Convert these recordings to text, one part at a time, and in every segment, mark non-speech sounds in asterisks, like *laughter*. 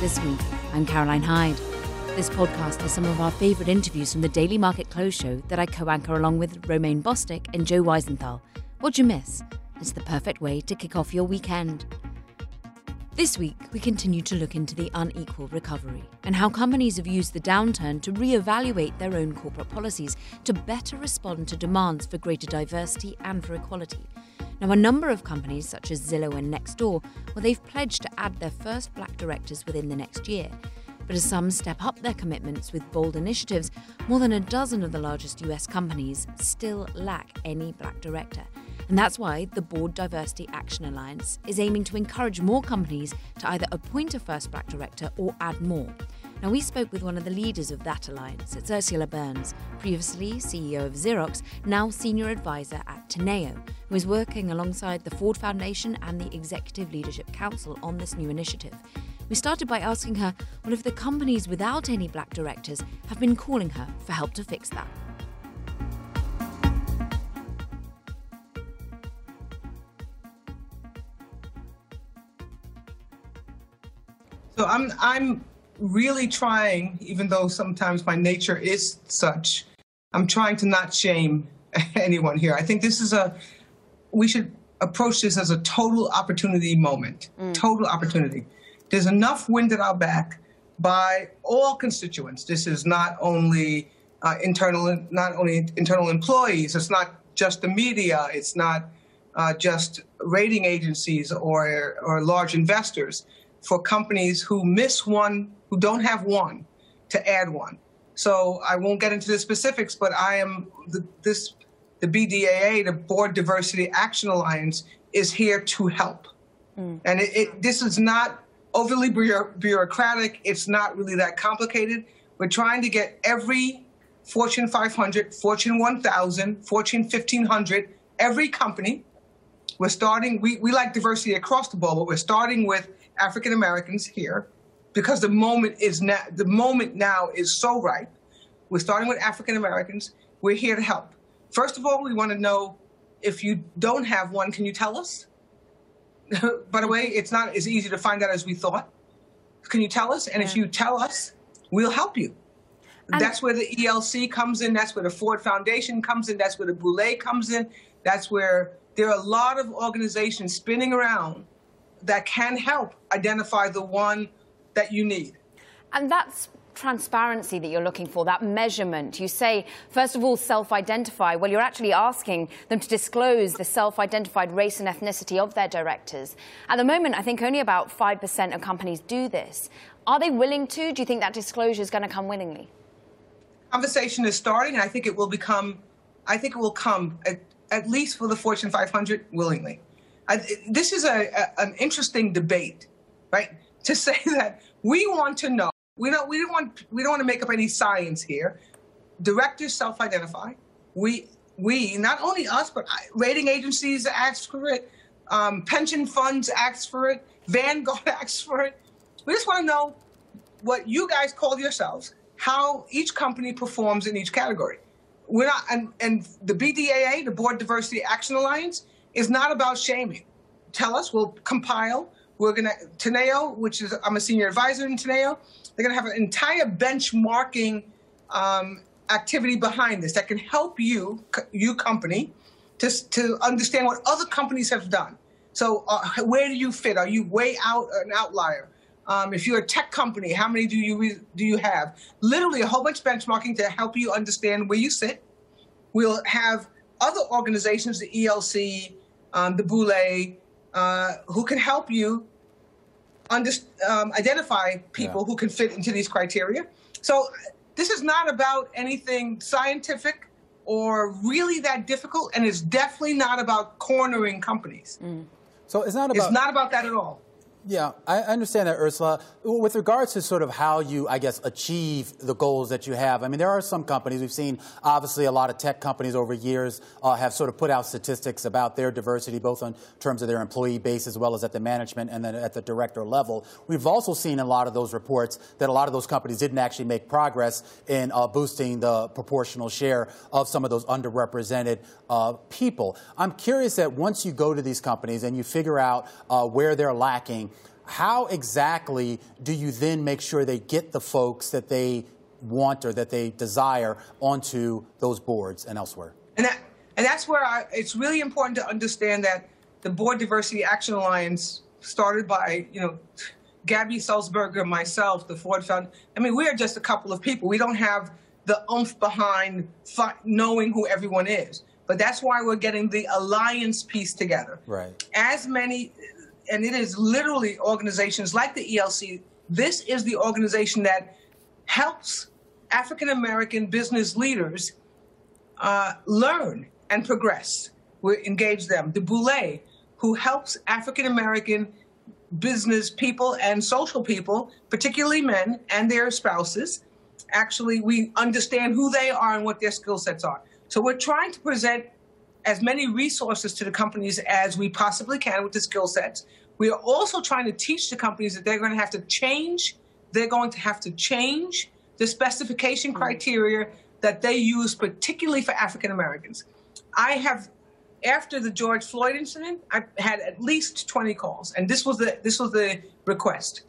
This Week. I'm Caroline Hyde. This podcast has some of our favourite interviews from the Daily Market Close show that I co anchor along with Romaine Bostic and Joe Weisenthal. What'd you miss? It's the perfect way to kick off your weekend. This week, we continue to look into the unequal recovery and how companies have used the downturn to re-evaluate their own corporate policies to better respond to demands for greater diversity and for equality. Now, a number of companies, such as Zillow and Nextdoor, well, they've pledged to add their first black directors within the next year. But as some step up their commitments with bold initiatives, more than a dozen of the largest US companies still lack any black director. And that's why the Board Diversity Action Alliance is aiming to encourage more companies to either appoint a first black director or add more. Now, we spoke with one of the leaders of that alliance. It's Ursula Burns, previously CEO of Xerox, now senior advisor at Teneo, who is working alongside the Ford Foundation and the Executive Leadership Council on this new initiative. We started by asking her well, if the companies without any black directors have been calling her for help to fix that. So I'm I'm really trying, even though sometimes my nature is such, I'm trying to not shame *laughs* anyone here. I think this is a we should approach this as a total opportunity moment. Mm. Total opportunity. There's enough wind at our back by all constituents. This is not only uh, internal, not only internal employees. It's not just the media. It's not uh, just rating agencies or or large investors for companies who miss one, who don't have one, to add one. So I won't get into the specifics, but I am the, this the BDAA, the Board Diversity Action Alliance, is here to help. Mm. And it, it, this is not overly bureaucratic. It's not really that complicated. We're trying to get every Fortune 500, Fortune 1000, Fortune 1500, every company. We're starting, we, we like diversity across the board, but we're starting with African Americans here because the moment is now the moment now is so ripe. We're starting with African Americans. We're here to help. First of all, we want to know if you don't have one, can you tell us? *laughs* By the way, it's not as easy to find out as we thought. Can you tell us? And yeah. if you tell us, we'll help you. And that's where the ELC comes in. That's where the Ford Foundation comes in. That's where the Boulé comes in. That's where there are a lot of organizations spinning around that can help identify the one that you need. And that's transparency that you're looking for, that measurement. You say, first of all, self identify. Well, you're actually asking them to disclose the self identified race and ethnicity of their directors. At the moment, I think only about 5% of companies do this. Are they willing to? Do you think that disclosure is going to come willingly? Conversation is starting, and I think it will become, I think it will come, at, at least for the Fortune 500, willingly. I, this is a, a, an interesting debate, right? To *laughs* say that we want to know, we don't, we don't want, we don't want to make up any science here. Directors self-identify. We, we, not only us, but rating agencies ask for it, um, pension funds ask for it, Vanguard *laughs* asks for it. We just want to know what you guys call yourselves, how each company performs in each category. We're not, and, and the BDAA, the Board Diversity Action Alliance, is not about shaming. Tell us, we'll compile. We're going to, Teneo, which is, I'm a senior advisor in Teneo, they're going to have an entire benchmarking um, activity behind this that can help you, you company, to, to understand what other companies have done. So uh, where do you fit? Are you way out an outlier? Um, if you're a tech company, how many do you do you have? Literally a whole bunch of benchmarking to help you understand where you sit. We'll have other organizations, the ELC, um, the Boulé, uh, who can help you under, um, identify people yeah. who can fit into these criteria. So this is not about anything scientific or really that difficult, and it's definitely not about cornering companies. Mm. So it's not about. It's not about that at all. Yeah, I understand that, Ursula. With regards to sort of how you, I guess, achieve the goals that you have, I mean, there are some companies, we've seen obviously a lot of tech companies over years uh, have sort of put out statistics about their diversity, both in terms of their employee base as well as at the management and then at the director level. We've also seen in a lot of those reports that a lot of those companies didn't actually make progress in uh, boosting the proportional share of some of those underrepresented uh, people. I'm curious that once you go to these companies and you figure out uh, where they're lacking, how exactly do you then make sure they get the folks that they want or that they desire onto those boards and elsewhere? And, that, and that's where I, it's really important to understand that the Board Diversity Action Alliance, started by, you know, Gabby Sulzberger, myself, the Ford Fund. I mean, we are just a couple of people. We don't have the oomph behind knowing who everyone is. But that's why we're getting the alliance piece together. Right. As many, and it is literally organizations like the ELC. This is the organization that helps African American business leaders uh, learn and progress. We engage them. The Boulé, who helps African American business people and social people, particularly men and their spouses, actually, we understand who they are and what their skill sets are. So we're trying to present as many resources to the companies as we possibly can with the skill sets. We are also trying to teach the companies that they're going to have to change. They're going to have to change the specification criteria that they use, particularly for African Americans. I have, after the George Floyd incident, I had at least 20 calls, and this was the this was the request.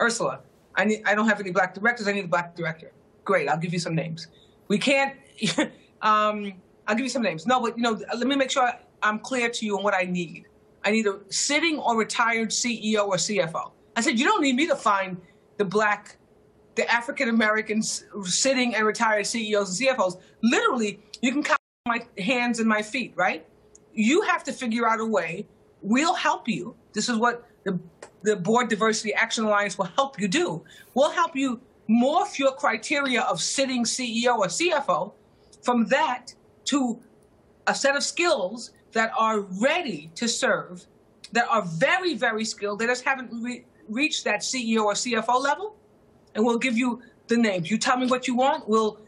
Ursula, I need, I don't have any black directors. I need a black director. Great, I'll give you some names. We can't. *laughs* um, I'll give you some names. No, but you know, let me make sure I'm clear to you on what I need. I need a sitting or retired CEO or CFO. I said, you don't need me to find the black, the African Americans sitting and retired CEOs and CFOs. Literally, you can count my hands and my feet, right? You have to figure out a way. We'll help you. This is what the, the Board Diversity Action Alliance will help you do. We'll help you morph your criteria of sitting CEO or CFO from that to a set of skills that are ready to serve, that are very, very skilled. They just haven't re- reached that CEO or CFO level. And we'll give you the names. You tell me what you want. We'll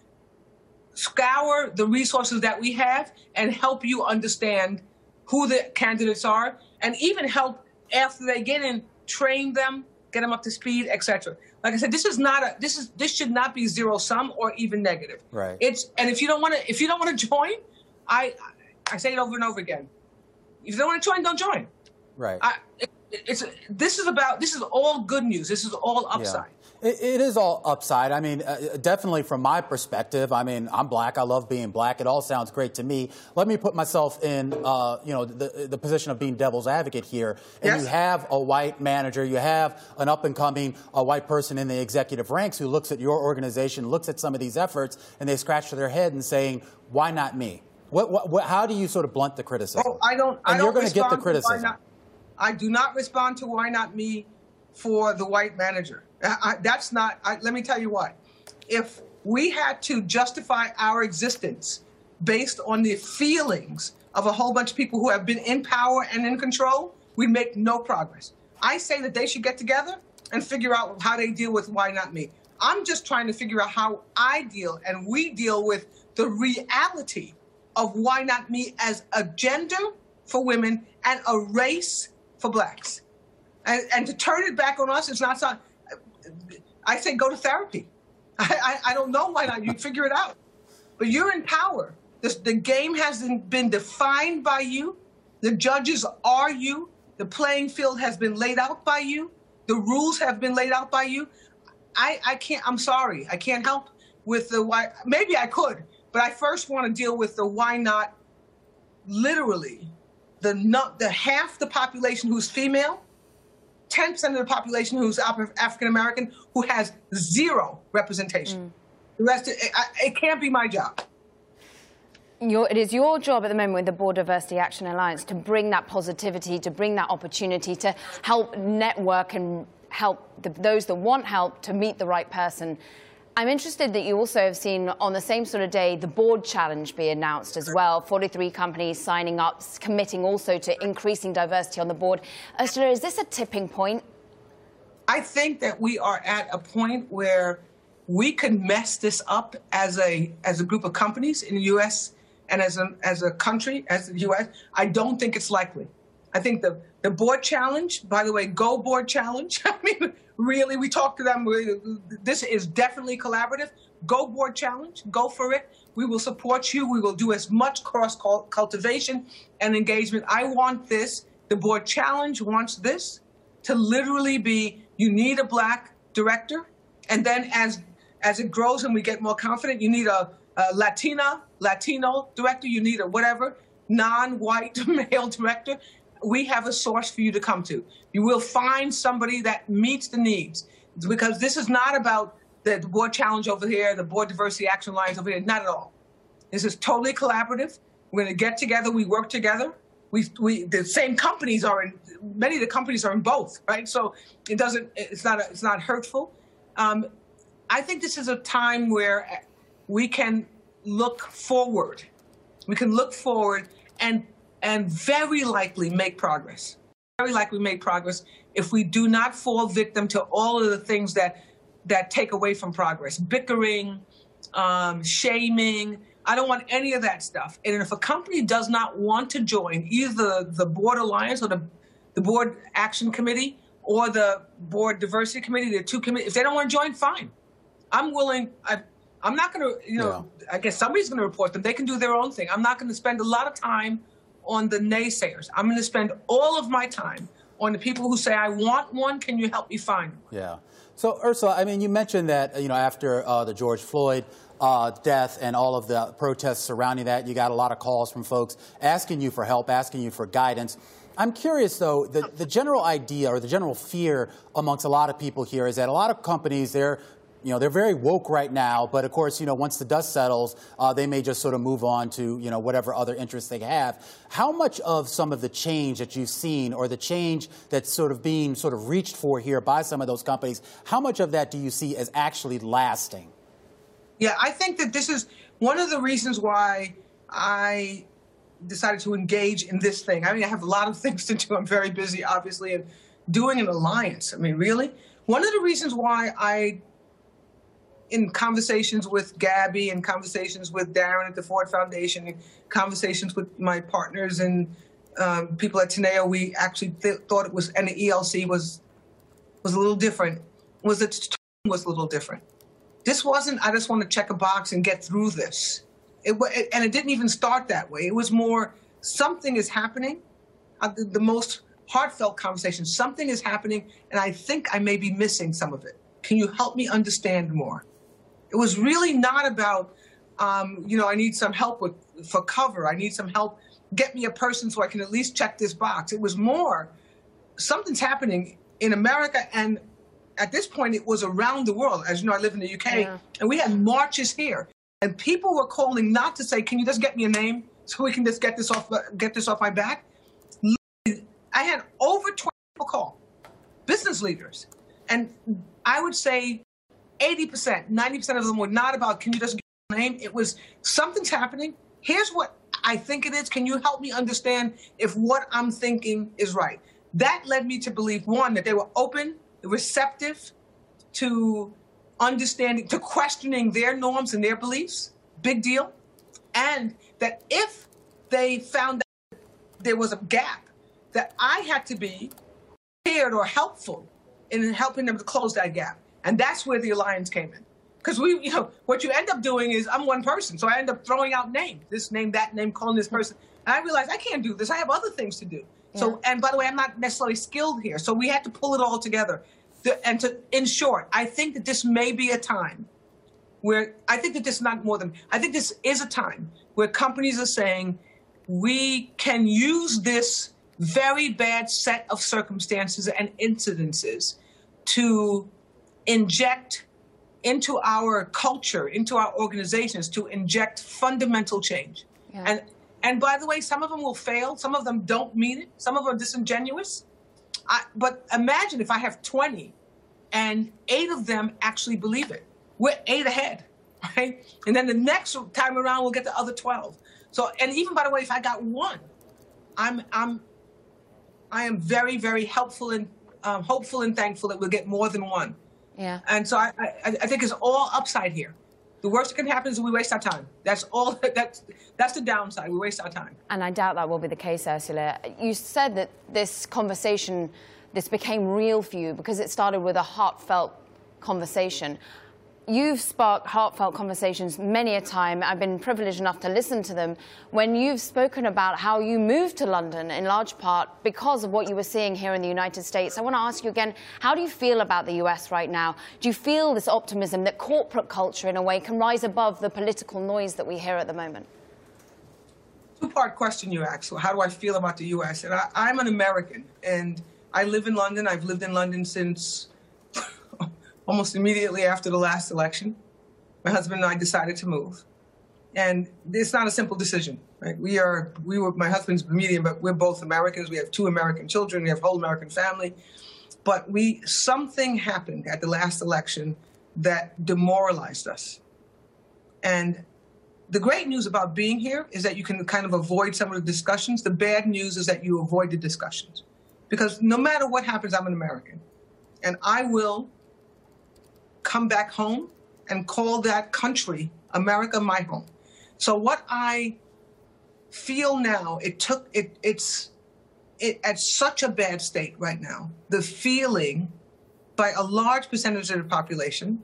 scour the resources that we have and help you understand who the candidates are and even help after they get in, train them, get them up to speed, etc. Like I said, this is not a this is this should not be zero sum or even negative. Right. It's and if you don't want to if you don't want to join, I I say it over and over again. If you don't want to join, don't join. Right. I, it, it's this is about this is all good news. This is all upside. Yeah. It, it is all upside. I mean, uh, definitely from my perspective. I mean, I'm black. I love being black. It all sounds great to me. Let me put myself in, uh, you know, the, the position of being devil's advocate here. And yes. you have a white manager. You have an up and coming a white person in the executive ranks who looks at your organization, looks at some of these efforts, and they scratch their head and saying, "Why not me?" What, what, what, how do you sort of blunt the criticism? Oh, I don't. And I you're going to get the criticism. I do not respond to why not me for the white manager. I, that's not. I, let me tell you what. If we had to justify our existence based on the feelings of a whole bunch of people who have been in power and in control, we'd make no progress. I say that they should get together and figure out how they deal with why not me. I'm just trying to figure out how I deal and we deal with the reality of why not me as a gender for women and a race for blacks. And, and to turn it back on us is not something. I say go to therapy. I, I, I, don't know why not. You figure it out. But you're in power. The game hasn't been defined by you. The judges are you. The playing field has been laid out by you. The rules have been laid out by you. I, I can't, I'm sorry. I can't help with the why. Maybe I could, but I first want to deal with the why not literally the the half the population who's female, 10% of the population who's African American who has zero representation. Mm. The rest, it, it can't be my job. Your, it is your job at the moment with the Board Diversity Action Alliance to bring that positivity, to bring that opportunity, to help network and help the, those that want help to meet the right person. I'm interested that you also have seen on the same sort of day the board challenge be announced as well. 43 companies signing up, committing also to increasing diversity on the board. Ursula, is this a tipping point? I think that we are at a point where we could mess this up as a as a group of companies in the U.S. and as a as a country as the U.S. I don't think it's likely. I think the the board challenge, by the way, go board challenge. *laughs* I mean, really, we talked to them. This is definitely collaborative. Go board challenge. Go for it. We will support you. We will do as much cross cultivation and engagement. I want this. The board challenge wants this to literally be you need a black director, and then as as it grows and we get more confident, you need a, a Latina, Latino director. You need a whatever non-white *laughs* male director. We have a source for you to come to. You will find somebody that meets the needs because this is not about the board challenge over here, the board diversity action alliance over here. Not at all. This is totally collaborative. We're going to get together. We work together we we the same companies are in many of the companies are in both, right? So it doesn't it's not it's not hurtful. Um, I think this is a time where we can look forward. We can look forward and and very likely make progress. Very likely make progress if we do not fall victim to all of the things that that take away from progress, bickering, um, shaming, I don't want any of that stuff. And if a company does not want to join either the board alliance or the, the board action committee or the board diversity committee, the two committees, if they don't want to join, fine. I'm willing. I, I'm not going to, you know, yeah. I guess somebody's going to report them. They can do their own thing. I'm not going to spend a lot of time on the naysayers. I'm going to spend all of my time on the people who say, I want one. Can you help me find one? Yeah. So, Ursula, I mean, you mentioned that, you know, after uh, the George Floyd uh, death and all of the protests surrounding that. You got a lot of calls from folks asking you for help, asking you for guidance. I'm curious, though, the, the general idea or the general fear amongst a lot of people here is that a lot of companies, they're you know, they're very woke right now, but of course, you know, once the dust settles, uh, they may just sort of move on to, you know, whatever other interests they have. How much of some of the change that you've seen or the change that's sort of being sort of reached for here by some of those companies, how much of that do you see as actually lasting? Yeah, I think that this is one of the reasons why I decided to engage in this thing. I mean, I have a lot of *laughs* things to do. I'm very busy, obviously, and doing an alliance. I mean, really? One of the reasons why I, in conversations with Gabby and conversations with Darren at the Ford Foundation, and conversations with my partners and um, people at Teneo, we actually th- thought it was, and the ELC was was a little different. Was it was a little different this wasn't, I just want to check a box and get through this. It, it and it didn't even start that way. It was more, something is happening. Uh, the, the most heartfelt conversation, something is happening, and I think I may be missing some of it. Can you help me understand more? It was really not about, um, you know, I need some help with for cover. I need some help. Get me a person so I can at least check this box. It was more, something's happening in America and at this point, it was around the world. As you know, I live in the UK, yeah. and we had marches here, and people were calling not to say, "Can you just get me a name so we can just get this off get this off my back?" I had over 20 people call, business leaders, and I would say 80%, 90% of them were not about, "Can you just a name?" It was something's happening. Here's what I think it is. Can you help me understand if what I'm thinking is right? That led me to believe one that they were open receptive to understanding, to questioning their norms and their beliefs, big deal. And that if they found that there was a gap, that I had to be prepared or helpful in helping them to close that gap. And that's where the alliance came in. Because we, you know, what you end up doing is I'm one person, so I end up throwing out names, this name, that name, calling this person. And I realized I can't do this. I have other things to do. So, and by the way, I'm not necessarily skilled here. So we had to pull it all together. And to, in short, I think that this may be a time where I think that this is not more than, I think this is a time where companies are saying, we can use this very bad set of circumstances and incidences to inject into our culture, into our organizations, to inject fundamental change. Yeah. And and by the way, some of them will fail. Some of them don't mean it. Some of them are disingenuous. I, but imagine if I have 20 and eight of them actually believe it. we're eight ahead, *laughs* right? And then the next time around, we'll get the other 12. So, and even by the way, if I got one, I'm, I'm, I am very, very helpful and um, hopeful and thankful that we'll get more than one. Yeah. And so I, I, I think it's all upside here. The worst that can happen is we waste our time. That's all. *laughs* That's that's the downside. We waste our time. And I doubt that will be the case, Ursula. You said that this conversation, this became real for you because it started with a heartfelt conversation. You've sparked heartfelt conversations many a time. I've been privileged enough to listen to them when you've spoken about how you moved to London in large part because of what you were seeing here in the United States. I want to ask you again, how do you feel about the US right now? Do you feel this optimism that corporate culture, in a way, can rise above the political noise that we hear at the moment? Two-part question you asked. How do I feel about the US? And I, I'm an American, and I live in London. I've lived in London since almost immediately after the last election, my husband and I decided to move. And it's not a simple decision, right? We are, we were, my husband's Bermudian, but we're both Americans. We have two American children. We have a whole American family. But we, something happened at the last election that demoralized us. And the great news about being here is that you can kind of avoid some of the discussions. The bad news is that you avoid the discussions. Because no matter what happens, I'm an American. And I will come back home and call that country, America, my home. So what I feel now, it took it it's it at such a bad state right now. The feeling by a large percentage of the population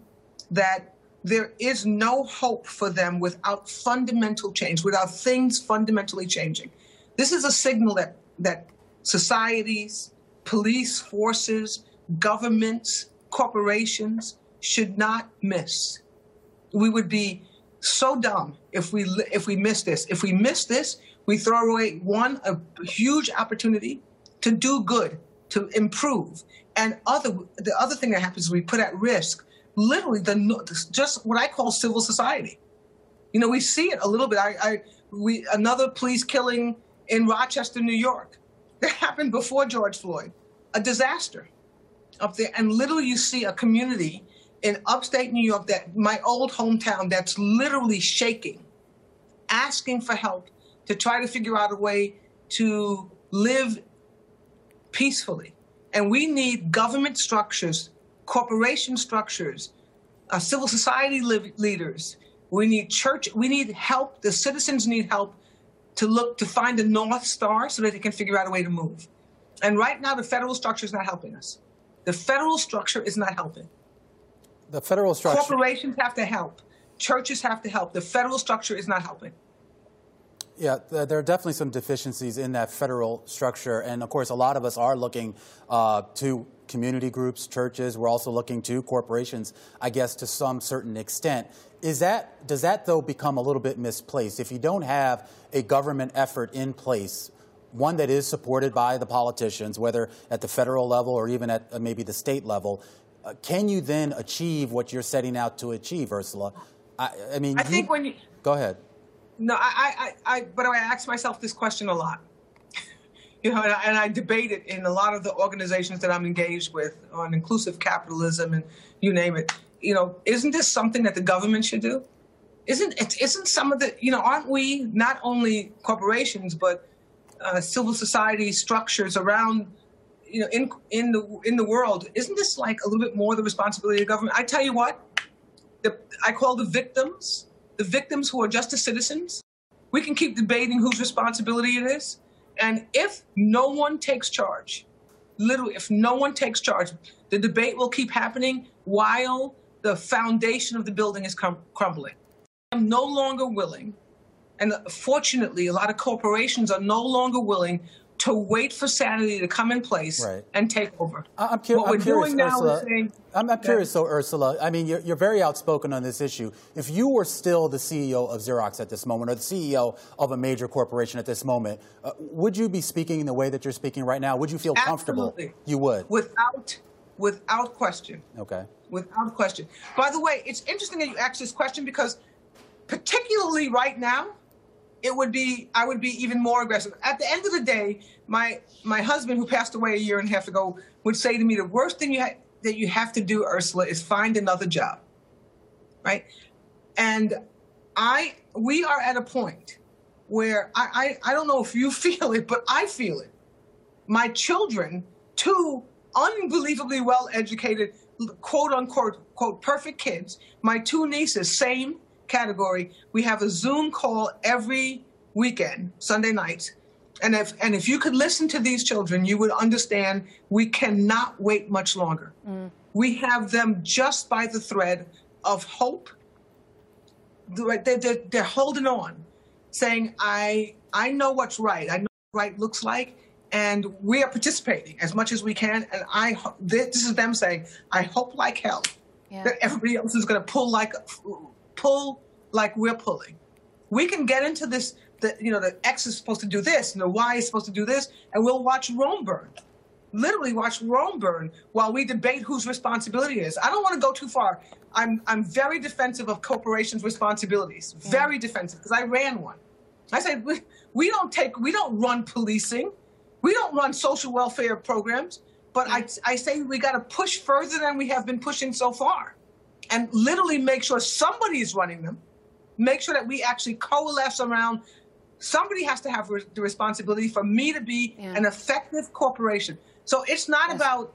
that there is no hope for them without fundamental change, without things fundamentally changing. This is a signal that that societies, police forces, governments, corporations, should not miss. We would be so dumb if we if we miss this. If we miss this, we throw away one a huge opportunity to do good, to improve, and other the other thing that happens is we put at risk literally the just what I call civil society. You know, we see it a little bit. I, I we another police killing in Rochester, New York, that happened before George Floyd, a disaster up there, and literally you see a community in upstate New York, that my old hometown, that's literally shaking, asking for help to try to figure out a way to live peacefully. And we need government structures, corporation structures, uh, civil society leaders. We need church. We need help. The citizens need help to look to find a north star so that they can figure out a way to move. And right now, the federal structure is not helping us. The federal structure is not helping. The federal structure. Corporations have to help. Churches have to help. The federal structure is not helping. Yeah, there are definitely some deficiencies in that federal structure. And of course, a lot of us are looking uh, to community groups, churches. We're also looking to corporations, I guess, to some certain extent. Is that, does that, though, become a little bit misplaced? If you don't have a government effort in place, one that is supported by the politicians, whether at the federal level or even at uh, maybe the state level, uh, can you then achieve what you're setting out to achieve, Ursula? I, I mean, I you, think when you go ahead. No, I, I, I, but I ask myself this question a lot. *laughs* you know, and I, and I debate it in a lot of the organizations that I'm engaged with on inclusive capitalism and you name it. You know, isn't this something that the government should do? Isn't it? Isn't some of the you know? Aren't we not only corporations but uh, civil society structures around you know, in in the in the world, isn't this like a little bit more the responsibility of government? I tell you what, the, I call the victims, the victims who are just citizens. We can keep debating whose responsibility it is, and if no one takes charge, literally, if no one takes charge, the debate will keep happening while the foundation of the building is crum- crumbling. I'm no longer willing, and fortunately, a lot of corporations are no longer willing to wait for sanity to come in place right. and take over. I'm, cu- what I'm we're curious, doing now Ursula, is saying. I'm, I'm curious, though, Ursula. I mean, you're, you're, very outspoken on this issue. If you were still the CEO of Xerox at this moment, or the CEO of a major corporation at this moment, uh, would you be speaking in the way that you're speaking right now? Would you feel Absolutely. comfortable? You would, without without question. Okay. Without question. By the way, it's interesting that you asked this question because, particularly right now it would be I would be even more aggressive. At the end of the day, my my husband, who passed away a year and a half ago, would say to me, "The worst thing you ha- that you have to do, Ursula, is find another job." right? And I we are at a point where I, I, I don't know if you *laughs* feel it, but I feel it. My children, two unbelievably well educated, quote unquote, quote, perfect kids, my two nieces, same category. We have a Zoom call every weekend, Sunday nights. And if and if you could listen to these children, you would understand we cannot wait much longer. Mm. We have them just by the thread of hope. They're, they're, they're holding on saying, I, I know what's right. I know what right looks like. And we are participating as much as we can. And I, this is them saying, I hope like hell yeah. that everybody else is going to pull like, pull like we're pulling. We can get into this, the, you know, the X is supposed to do this and the Y is supposed to do this, and we'll watch Rome burn literally watch Rome burn while we debate whose responsibility is. I don't want to go too far. I'm I'm very defensive of corporations' responsibilities. Mm. Very defensive because I ran one. I said, we, we don't take, we don't run policing. We don't run social welfare programs. But I, mm. I say we got to push further than we have been pushing so far and literally make sure somebody is running them. Make sure that we actually coalesce around somebody has to have re- the responsibility for me to be yeah. an effective corporation. So it's not yes. about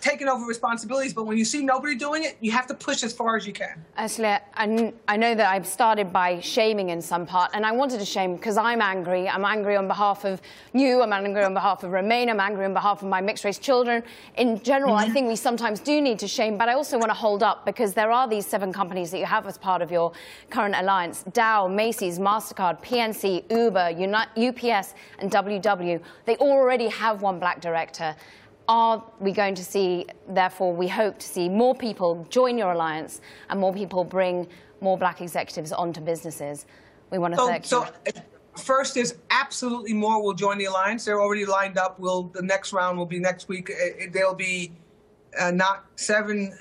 taking over responsibilities, but when you see nobody doing it, you have to push as far as you can. Ursula, I, I know that I've started by shaming in some part, and I wanted to shame because I'm angry. I'm angry on behalf of you, I'm angry on behalf of Romaine, I'm angry on behalf of my mixed race children. In general, mm-hmm. I think we sometimes do need to shame, but I also want to hold up because there are these seven companies that you have as part of your current alliance Dow, Macy's, MasterCard, PNC, Uber, UPS, and WW. They already have one black director are we going to see, therefore, we hope to see more people join your alliance and more people bring more black executives onto businesses? We want to so, so, First is absolutely more will join the alliance. They're already lined up. Will the next round will be next week. They'll be uh, not 7,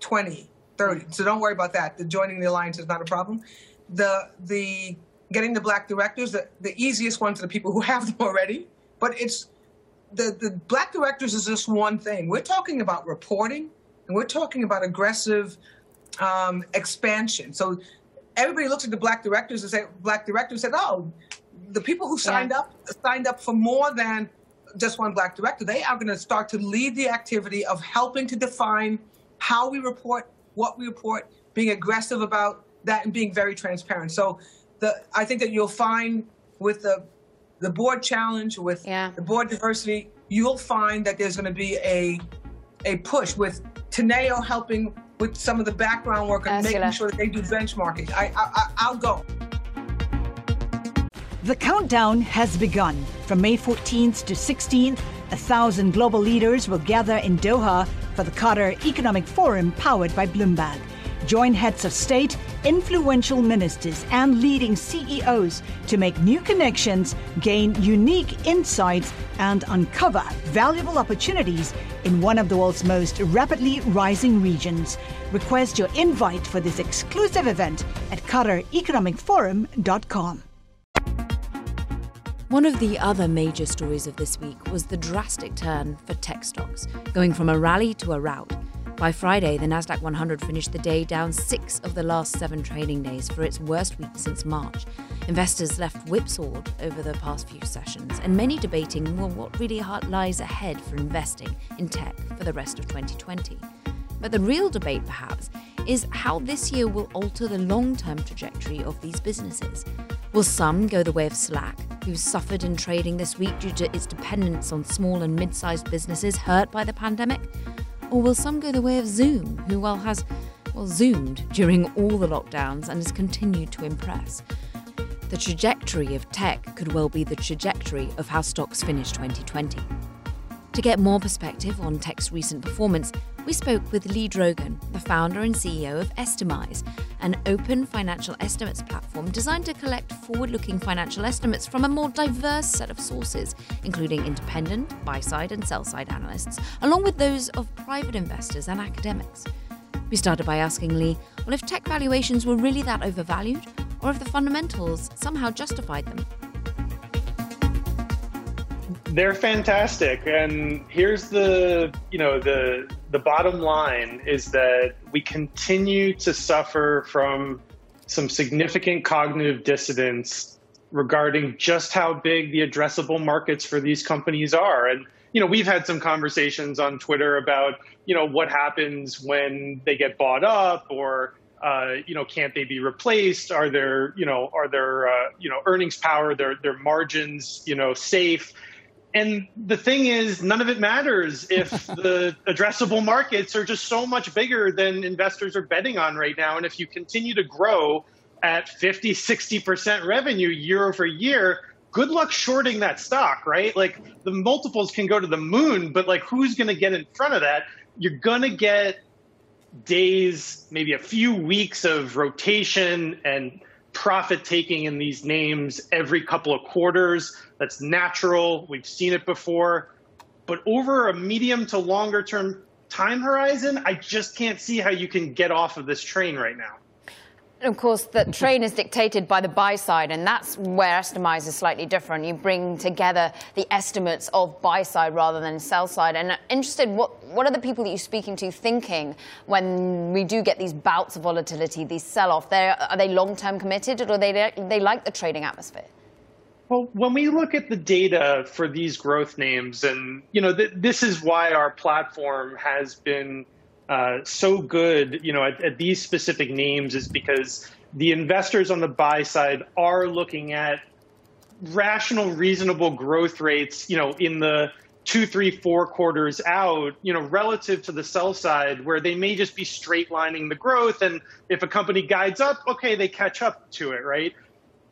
20, 30. So don't worry about that. The joining the alliance is not a problem. The the getting the black directors, the, the easiest ones are the people who have them already. But it's the, the black directors is just one thing. We're talking about reporting and we're talking about aggressive um, expansion. So everybody looks at the black directors and say, black directors said, oh, the people who signed yeah. up signed up for more than just one black director. They are going to start to lead the activity of helping to define how we report, what we report, being aggressive about that, and being very transparent. So the, I think that you'll find with the the board challenge, with yeah. the board diversity, you'll find that there's going to be a a push with Teneo helping with some of the background work and Ursula. making sure that they do benchmarking. I, I, I'll go. The countdown has begun. From May 14th to 16th, a thousand global leaders will gather in Doha for the Qatar Economic Forum powered by Bloomberg. Join heads of state, influential ministers, and leading CEOs to make new connections, gain unique insights, and uncover valuable opportunities in one of the world's most rapidly rising regions. Request your invite for this exclusive event at QatarEconomicForum.com. One of the other major stories of this week was the drastic turn for tech stocks, going from a rally to a rout. By Friday, the Nasdaq 100 finished the day down six of the last seven trading days for its worst week since March. Investors left whipsawed over the past few sessions, and many debating well, what really lies ahead for investing in tech for the rest of 2020. But the real debate, perhaps, is how this year will alter the long term trajectory of these businesses. Will some go the way of Slack, who suffered in trading this week due to its dependence on small and mid sized businesses hurt by the pandemic? Or will some go the way of Zoom, who, well, has well, zoomed during all the lockdowns and has continued to impress? The trajectory of tech could well be the trajectory of how stocks finish 2020. To get more perspective on tech's recent performance, we spoke with Leigh Drogen, the founder and CEO of Estimize, an open financial estimates platform designed to collect forward looking financial estimates from a more diverse set of sources, including independent, buy side, and sell side analysts, along with those of private investors and academics. We started by asking Leigh well, if tech valuations were really that overvalued, or if the fundamentals somehow justified them. They're fantastic, and here's the you know the the bottom line is that we continue to suffer from some significant cognitive dissonance regarding just how big the addressable markets for these companies are. And, you know, we've had some conversations on Twitter about, you know, what happens when they get bought up or, uh, you know, can't they be replaced? Are there, you know, are there, uh, you know, earnings power, their, their margins, you know, safe? And the thing is, none of it matters if *laughs* the addressable markets are just so much bigger than investors are betting on right now. And if you continue to grow at 50, 60% revenue year over year, good luck shorting that stock, right? Like the multiples can go to the moon, but like who's going to get in front of that? You're going to get days, maybe a few weeks of rotation and profit taking in these names every couple of quarters. That's natural. We've seen it before. But over a medium to longer term time horizon, I just can't see how you can get off of this train right now. Of course, the *laughs* train is dictated by the buy side, and that's where Estimize is slightly different. You bring together the estimates of buy side rather than sell side. And I'm interested, what, what are the people that you're speaking to thinking when we do get these bouts of volatility, these sell off? Are they long term committed, or they, they like the trading atmosphere? Well, when we look at the data for these growth names, and you know, th- this is why our platform has been uh, so good, you know, at, at these specific names is because the investors on the buy side are looking at rational, reasonable growth rates, you know, in the two, three, four quarters out, you know, relative to the sell side, where they may just be straight lining the growth. And if a company guides up, okay, they catch up to it, right?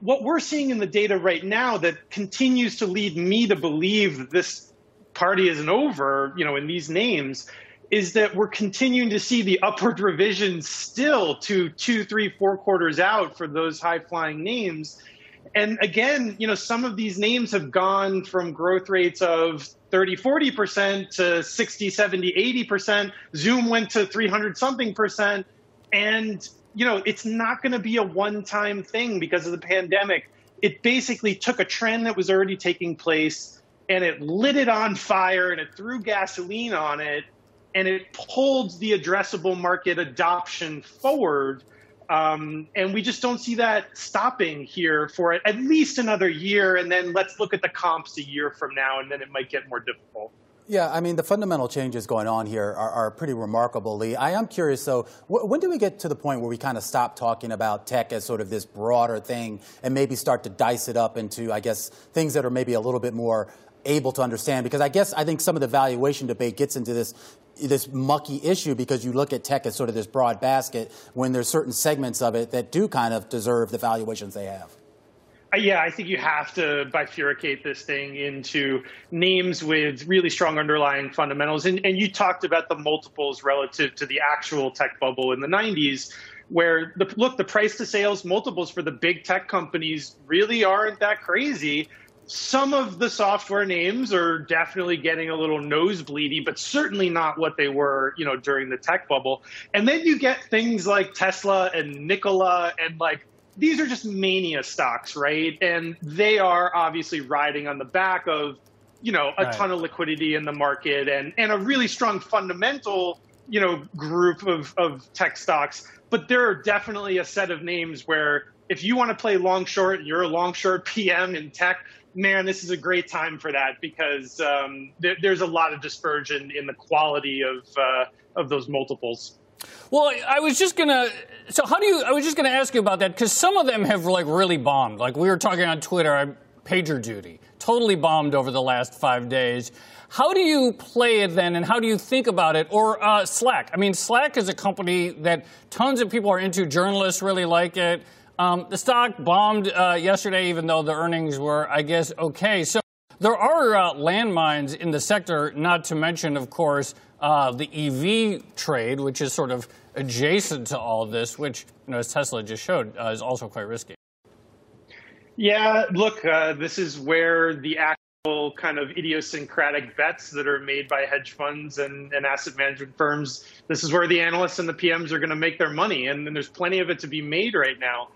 What we're seeing in the data right now that continues to lead me to believe this party isn't over, you know, in these names is that we're continuing to see the upward revisions still to two, three, four quarters out for those high flying names. And again, you know, some of these names have gone from growth rates of 30, 40% to 60, 70, 80%. Zoom went to 300 something percent. And, you know, it's not going to be a one time thing because of the pandemic. It basically took a trend that was already taking place and it lit it on fire and it threw gasoline on it and it pulled the addressable market adoption forward. Um, and we just don't see that stopping here for at least another year. And then let's look at the comps a year from now, and then it might get more difficult. Yeah, I mean, the fundamental changes going on here are, are pretty remarkable, Leigh. I am curious, though, wh- when do we get to the point where we kind of stop talking about tech as sort of this broader thing and maybe start to dice it up into, I guess, things that are maybe a little bit more able to understand? Because I guess I think some of the valuation debate gets into this this mucky issue because you look at tech as sort of this broad basket when there's certain segments of it that do kind of deserve the valuations they have. Uh, yeah, I think you have to bifurcate this thing into names with really strong underlying fundamentals. And, and you talked about the multiples relative to the actual tech bubble in the 90s, where the look, the price to sales multiples for the big tech companies really aren't that crazy some of the software names are definitely getting a little nosebleedy, but certainly not what they were, you know, during the tech bubble. And then you get things like Tesla and Nikola and like these are just mania stocks, right? And they are obviously riding on the back of, you know, a right. ton of liquidity in the market and and a really strong fundamental, you know, group of of tech stocks. But there are definitely a set of names where if you want to play long short and you're a long short PM in tech, man, this is a great time for that because um, there, there's a lot of dispersion in the quality of uh, of those multiples. Well, I was just gonna. So, how do you? I was just gonna ask you about that because some of them have like really bombed. Like we were talking on Twitter, PagerDuty totally bombed over the last five days. How do you play it then, and how do you think about it? Or uh, Slack? I mean, Slack is a company that tons of people are into. Journalists really like it. Um, the stock bombed uh, yesterday, even though the earnings were, I guess, okay. So there are uh, landmines in the sector, not to mention, of course, uh, the EV trade, which is sort of adjacent to all this, which, you know, as Tesla just showed, uh, is also quite risky. Yeah, look, uh, this is where the actual kind of idiosyncratic bets that are made by hedge funds and, and asset management firms, this is where the analysts and the PMs are going to make their money. And, and there's plenty of it to be made right now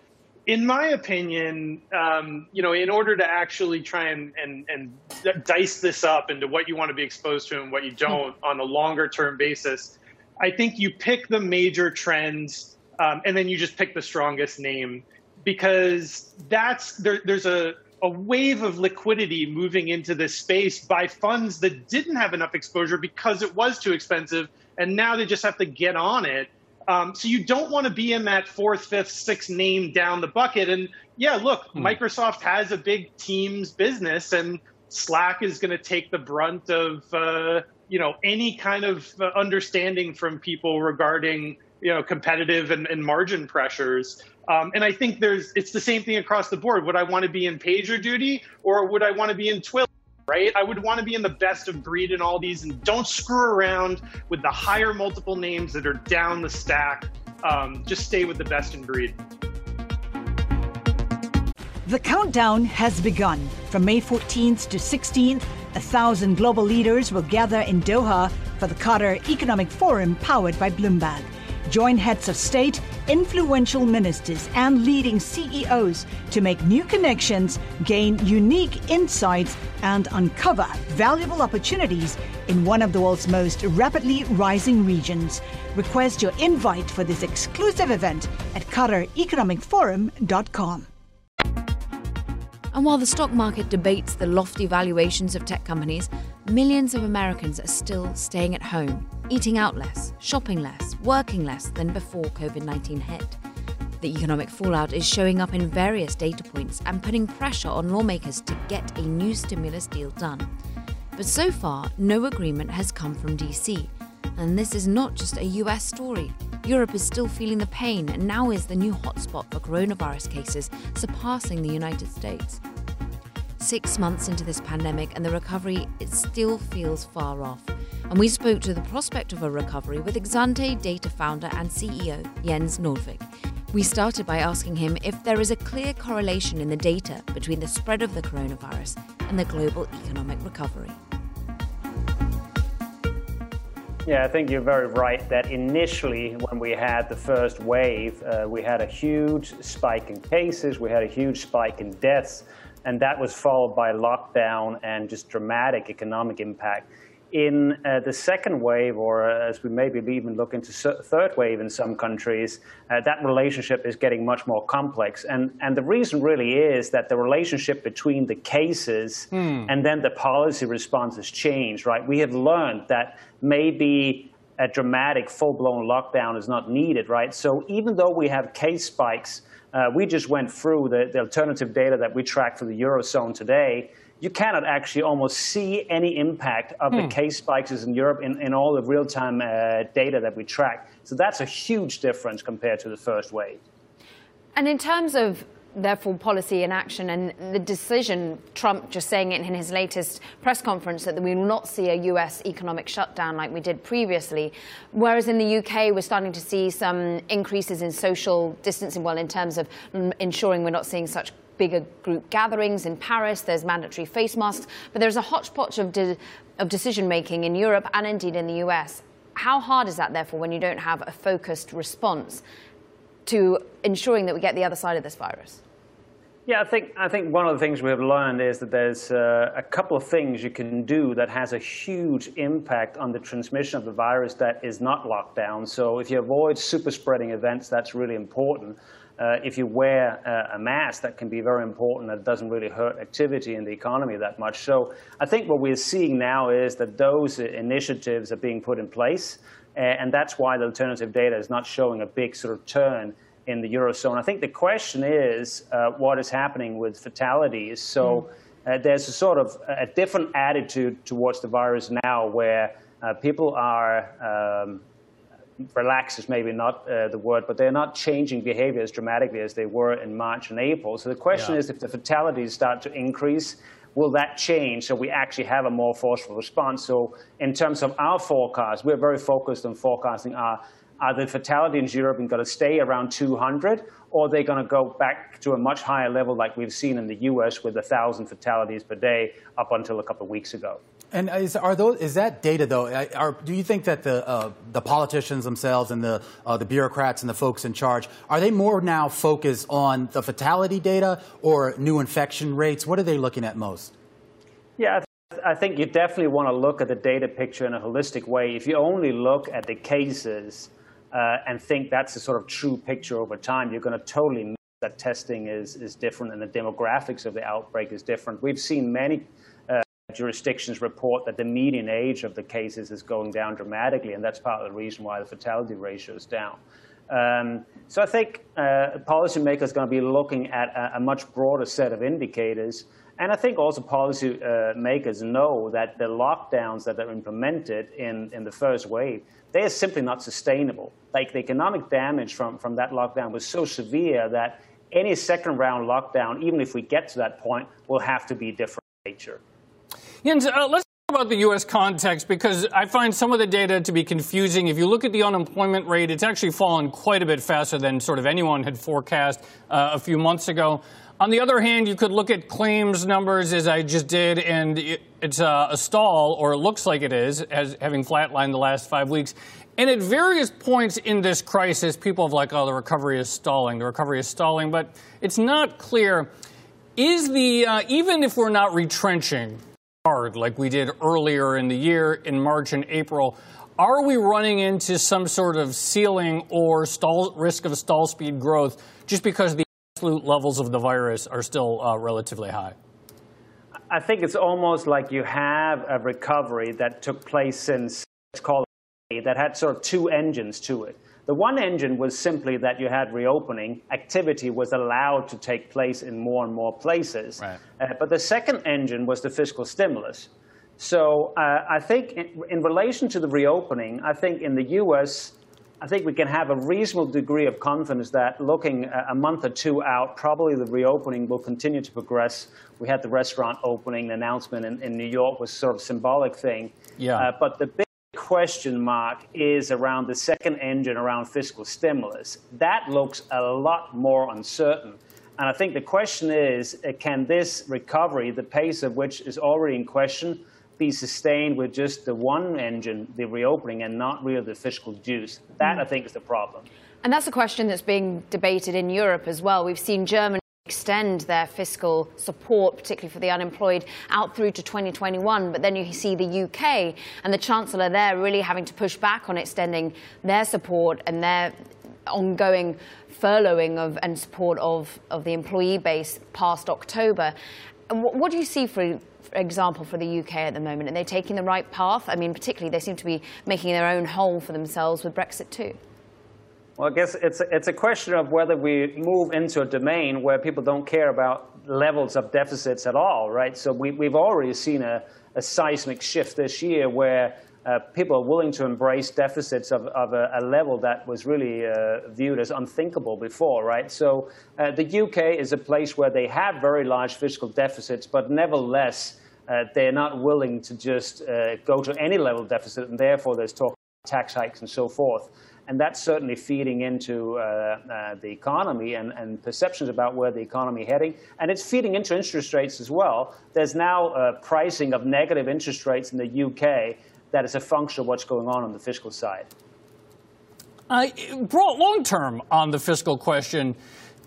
in my opinion, um, you know, in order to actually try and, and, and dice this up into what you want to be exposed to and what you don't on a longer term basis, I think you pick the major trends um, and then you just pick the strongest name because that's there, there's a, a wave of liquidity moving into this space by funds that didn't have enough exposure because it was too expensive and now they just have to get on it um, so you don't want to be in that fourth, fifth, sixth name down the bucket. And yeah, look, hmm. Microsoft has a big Teams business, and Slack is going to take the brunt of uh, you know any kind of uh, understanding from people regarding you know competitive and, and margin pressures. Um, and I think there's it's the same thing across the board. Would I want to be in PagerDuty or would I want to be in Twilio? Right? I would want to be in the best of breed in all these and don't screw around with the higher multiple names that are down the stack. Um, just stay with the best in breed. The countdown has begun. From May 14th to 16th, a thousand global leaders will gather in Doha for the Qatar Economic Forum powered by Bloomberg. Join heads of state, influential ministers, and leading CEOs to make new connections, gain unique insights, and uncover valuable opportunities in one of the world's most rapidly rising regions. Request your invite for this exclusive event at QatarEconomicForum.com. And while the stock market debates the lofty valuations of tech companies, millions of Americans are still staying at home, eating out less, shopping less, working less than before COVID 19 hit. The economic fallout is showing up in various data points and putting pressure on lawmakers to get a new stimulus deal done. But so far, no agreement has come from DC. And this is not just a US story. Europe is still feeling the pain and now is the new hotspot for coronavirus cases, surpassing the United States. Six months into this pandemic, and the recovery it still feels far off. And we spoke to the prospect of a recovery with Exante Data founder and CEO Jens Nordvik. We started by asking him if there is a clear correlation in the data between the spread of the coronavirus and the global economic recovery. Yeah, I think you're very right that initially, when we had the first wave, uh, we had a huge spike in cases, we had a huge spike in deaths, and that was followed by lockdown and just dramatic economic impact. In uh, the second wave, or uh, as we maybe even look into third wave in some countries, uh, that relationship is getting much more complex. And, and the reason really is that the relationship between the cases hmm. and then the policy response has changed, right? We have learned that maybe a dramatic full-blown lockdown is not needed, right? So even though we have case spikes, uh, we just went through the, the alternative data that we track for the Eurozone today, you cannot actually almost see any impact of hmm. the case spikes in Europe in, in all the real-time uh, data that we track. So that's a huge difference compared to the first wave. And in terms of therefore policy in action and the decision, Trump just saying it in his latest press conference that we will not see a US economic shutdown like we did previously. Whereas in the UK, we're starting to see some increases in social distancing, well, in terms of ensuring we're not seeing such bigger group gatherings in Paris. There's mandatory face masks. But there's a hodgepodge of, de- of decision making in Europe and indeed in the US. How hard is that, therefore, when you don't have a focused response to ensuring that we get the other side of this virus? Yeah, I think I think one of the things we have learned is that there's uh, a couple of things you can do that has a huge impact on the transmission of the virus that is not locked down. So if you avoid super spreading events, that's really important. Uh, if you wear uh, a mask, that can be very important. That doesn't really hurt activity in the economy that much. So I think what we're seeing now is that those initiatives are being put in place, and that's why the alternative data is not showing a big sort of turn in the eurozone. I think the question is uh, what is happening with fatalities. So mm. uh, there's a sort of a different attitude towards the virus now, where uh, people are um, relaxed is maybe not uh, the word, but they're not changing behavior as dramatically as they were in March and April. So the question yeah. is if the fatalities start to increase, will that change so we actually have a more forceful response? So in terms of our forecast, we're very focused on forecasting our are the fatalities in Europe going to stay around 200, or are they going to go back to a much higher level like we've seen in the US with 1,000 fatalities per day up until a couple of weeks ago? And is, are those, is that data, though, are, do you think that the, uh, the politicians themselves and the, uh, the bureaucrats and the folks in charge, are they more now focused on the fatality data or new infection rates? What are they looking at most? Yeah, I think you definitely want to look at the data picture in a holistic way. If you only look at the cases uh, and think that's the sort of true picture over time, you're going to totally miss that testing is, is different and the demographics of the outbreak is different. We've seen many jurisdictions report that the median age of the cases is going down dramatically, and that's part of the reason why the fatality ratio is down. Um, so I think uh, policymakers are going to be looking at a, a, much broader set of indicators. And I think also policymakers uh, know that the lockdowns that are implemented in, in the first wave, they are simply not sustainable. Like the economic damage from, from that lockdown was so severe that any second round lockdown, even if we get to that point, will have to be different nature. Jens, uh, let's talk about the U.S. context because I find some of the data to be confusing. If you look at the unemployment rate, it's actually fallen quite a bit faster than sort of anyone had forecast uh, a few months ago. On the other hand, you could look at claims numbers as I just did, and it's uh, a stall, or it looks like it is, as having flatlined the last five weeks. And at various points in this crisis, people have like, oh, the recovery is stalling, the recovery is stalling, but it's not clear. Is the, uh, even if we're not retrenching, hard like we did earlier in the year in March and April. Are we running into some sort of ceiling or stall, risk of stall speed growth just because the absolute levels of the virus are still uh, relatively high? I think it's almost like you have a recovery that took place since, let's call it, that had sort of two engines to it. The one engine was simply that you had reopening, activity was allowed to take place in more and more places. Right. Uh, but the second engine was the fiscal stimulus. So uh, I think in, in, relation to the reopening, I think in the US, I think we can have a reasonable degree of confidence that looking a month or two out, probably the reopening will continue to progress. We had the restaurant opening, the announcement in, in New York was sort of symbolic thing. Yeah. Uh, but the big question mark is around the second engine around fiscal stimulus. That looks a lot more uncertain. And I think the question is uh, can this recovery, the pace of which is already in question, be sustained with just the one engine, the reopening, and not really the fiscal juice? That, mm. I think, is the problem. And that's a question that's being debated in Europe as well. We've seen Germany extend their fiscal support, particularly for the unemployed, out through to 2021. But then you see the UK and the Chancellor there really having to push back on extending their support and their ongoing furloughing of and support of, of the employee base past October. What, what do you see for example, for the UK at the moment? Are they taking the right path? I mean, particularly, they seem to be making their own hole for themselves with Brexit too. Well, I guess it's it's a question of whether we move into a domain where people don't care about levels of deficits at all, right? So we, we've already seen a, a seismic shift this year where uh, people are willing to embrace deficits of, of a, a, level that was really uh, viewed as unthinkable before, right? So uh, the UK is a place where they have very large fiscal deficits, but nevertheless, uh, they're not willing to just uh, go to any level deficit, and therefore there's talk of tax hikes and so forth and that's certainly feeding into uh, uh, the economy and, and, perceptions about where the economy is heading. And it's feeding into interest rates as well. There's now uh, pricing of negative interest rates in the UK that is a function of what's going on on the fiscal side. Uh, long term on the fiscal question,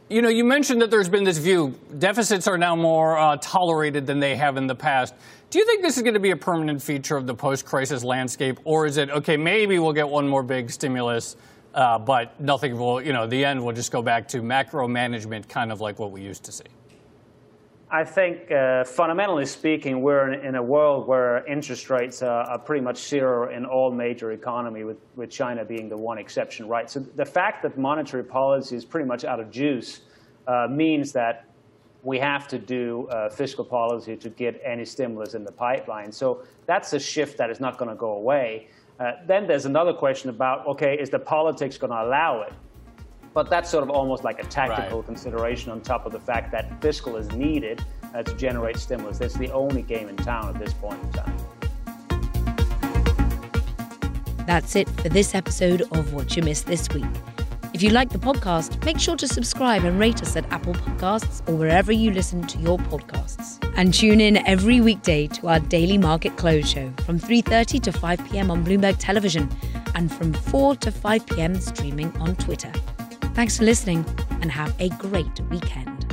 you know, you mentioned that there's been this view deficits are now more uh, tolerated than they have in the past. Do you think this is going to be a permanent feature of the post crisis landscape? Or is it, okay, maybe we'll get one more big stimulus, uh, but nothing will, you know, the end will just go back to macro management, kind of like what we used to see? I think, uh, fundamentally speaking, we're in, in, a world where interest rates are, are, pretty much zero in all major economy, with, with China being the one exception, right? So the fact that monetary policy is pretty much out of juice uh, means that we have to do uh, fiscal policy to get any stimulus in the pipeline. So that's a shift that is not going to go away. Uh, then there's another question about, okay, is the politics going to allow it? But that's sort of almost like a tactical right. consideration on top of the fact that fiscal is needed uh, to generate stimulus. That's the only game in town at this point in time. That's it for this episode of What You Missed This Week. If you like the podcast, make sure to subscribe and rate us at Apple Podcasts or wherever you listen to your podcasts. And tune in every weekday to our daily market close show from 3:30 to 5 p.m. on Bloomberg Television and from 4 to 5 p.m. streaming on Twitter. Thanks for listening and have a great weekend.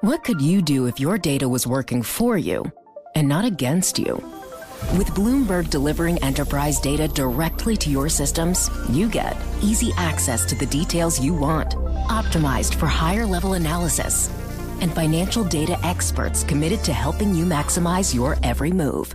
What could you do if your data was working for you and not against you? With Bloomberg delivering enterprise data directly to your systems, you get easy access to the details you want, optimized for higher level analysis, and financial data experts committed to helping you maximize your every move.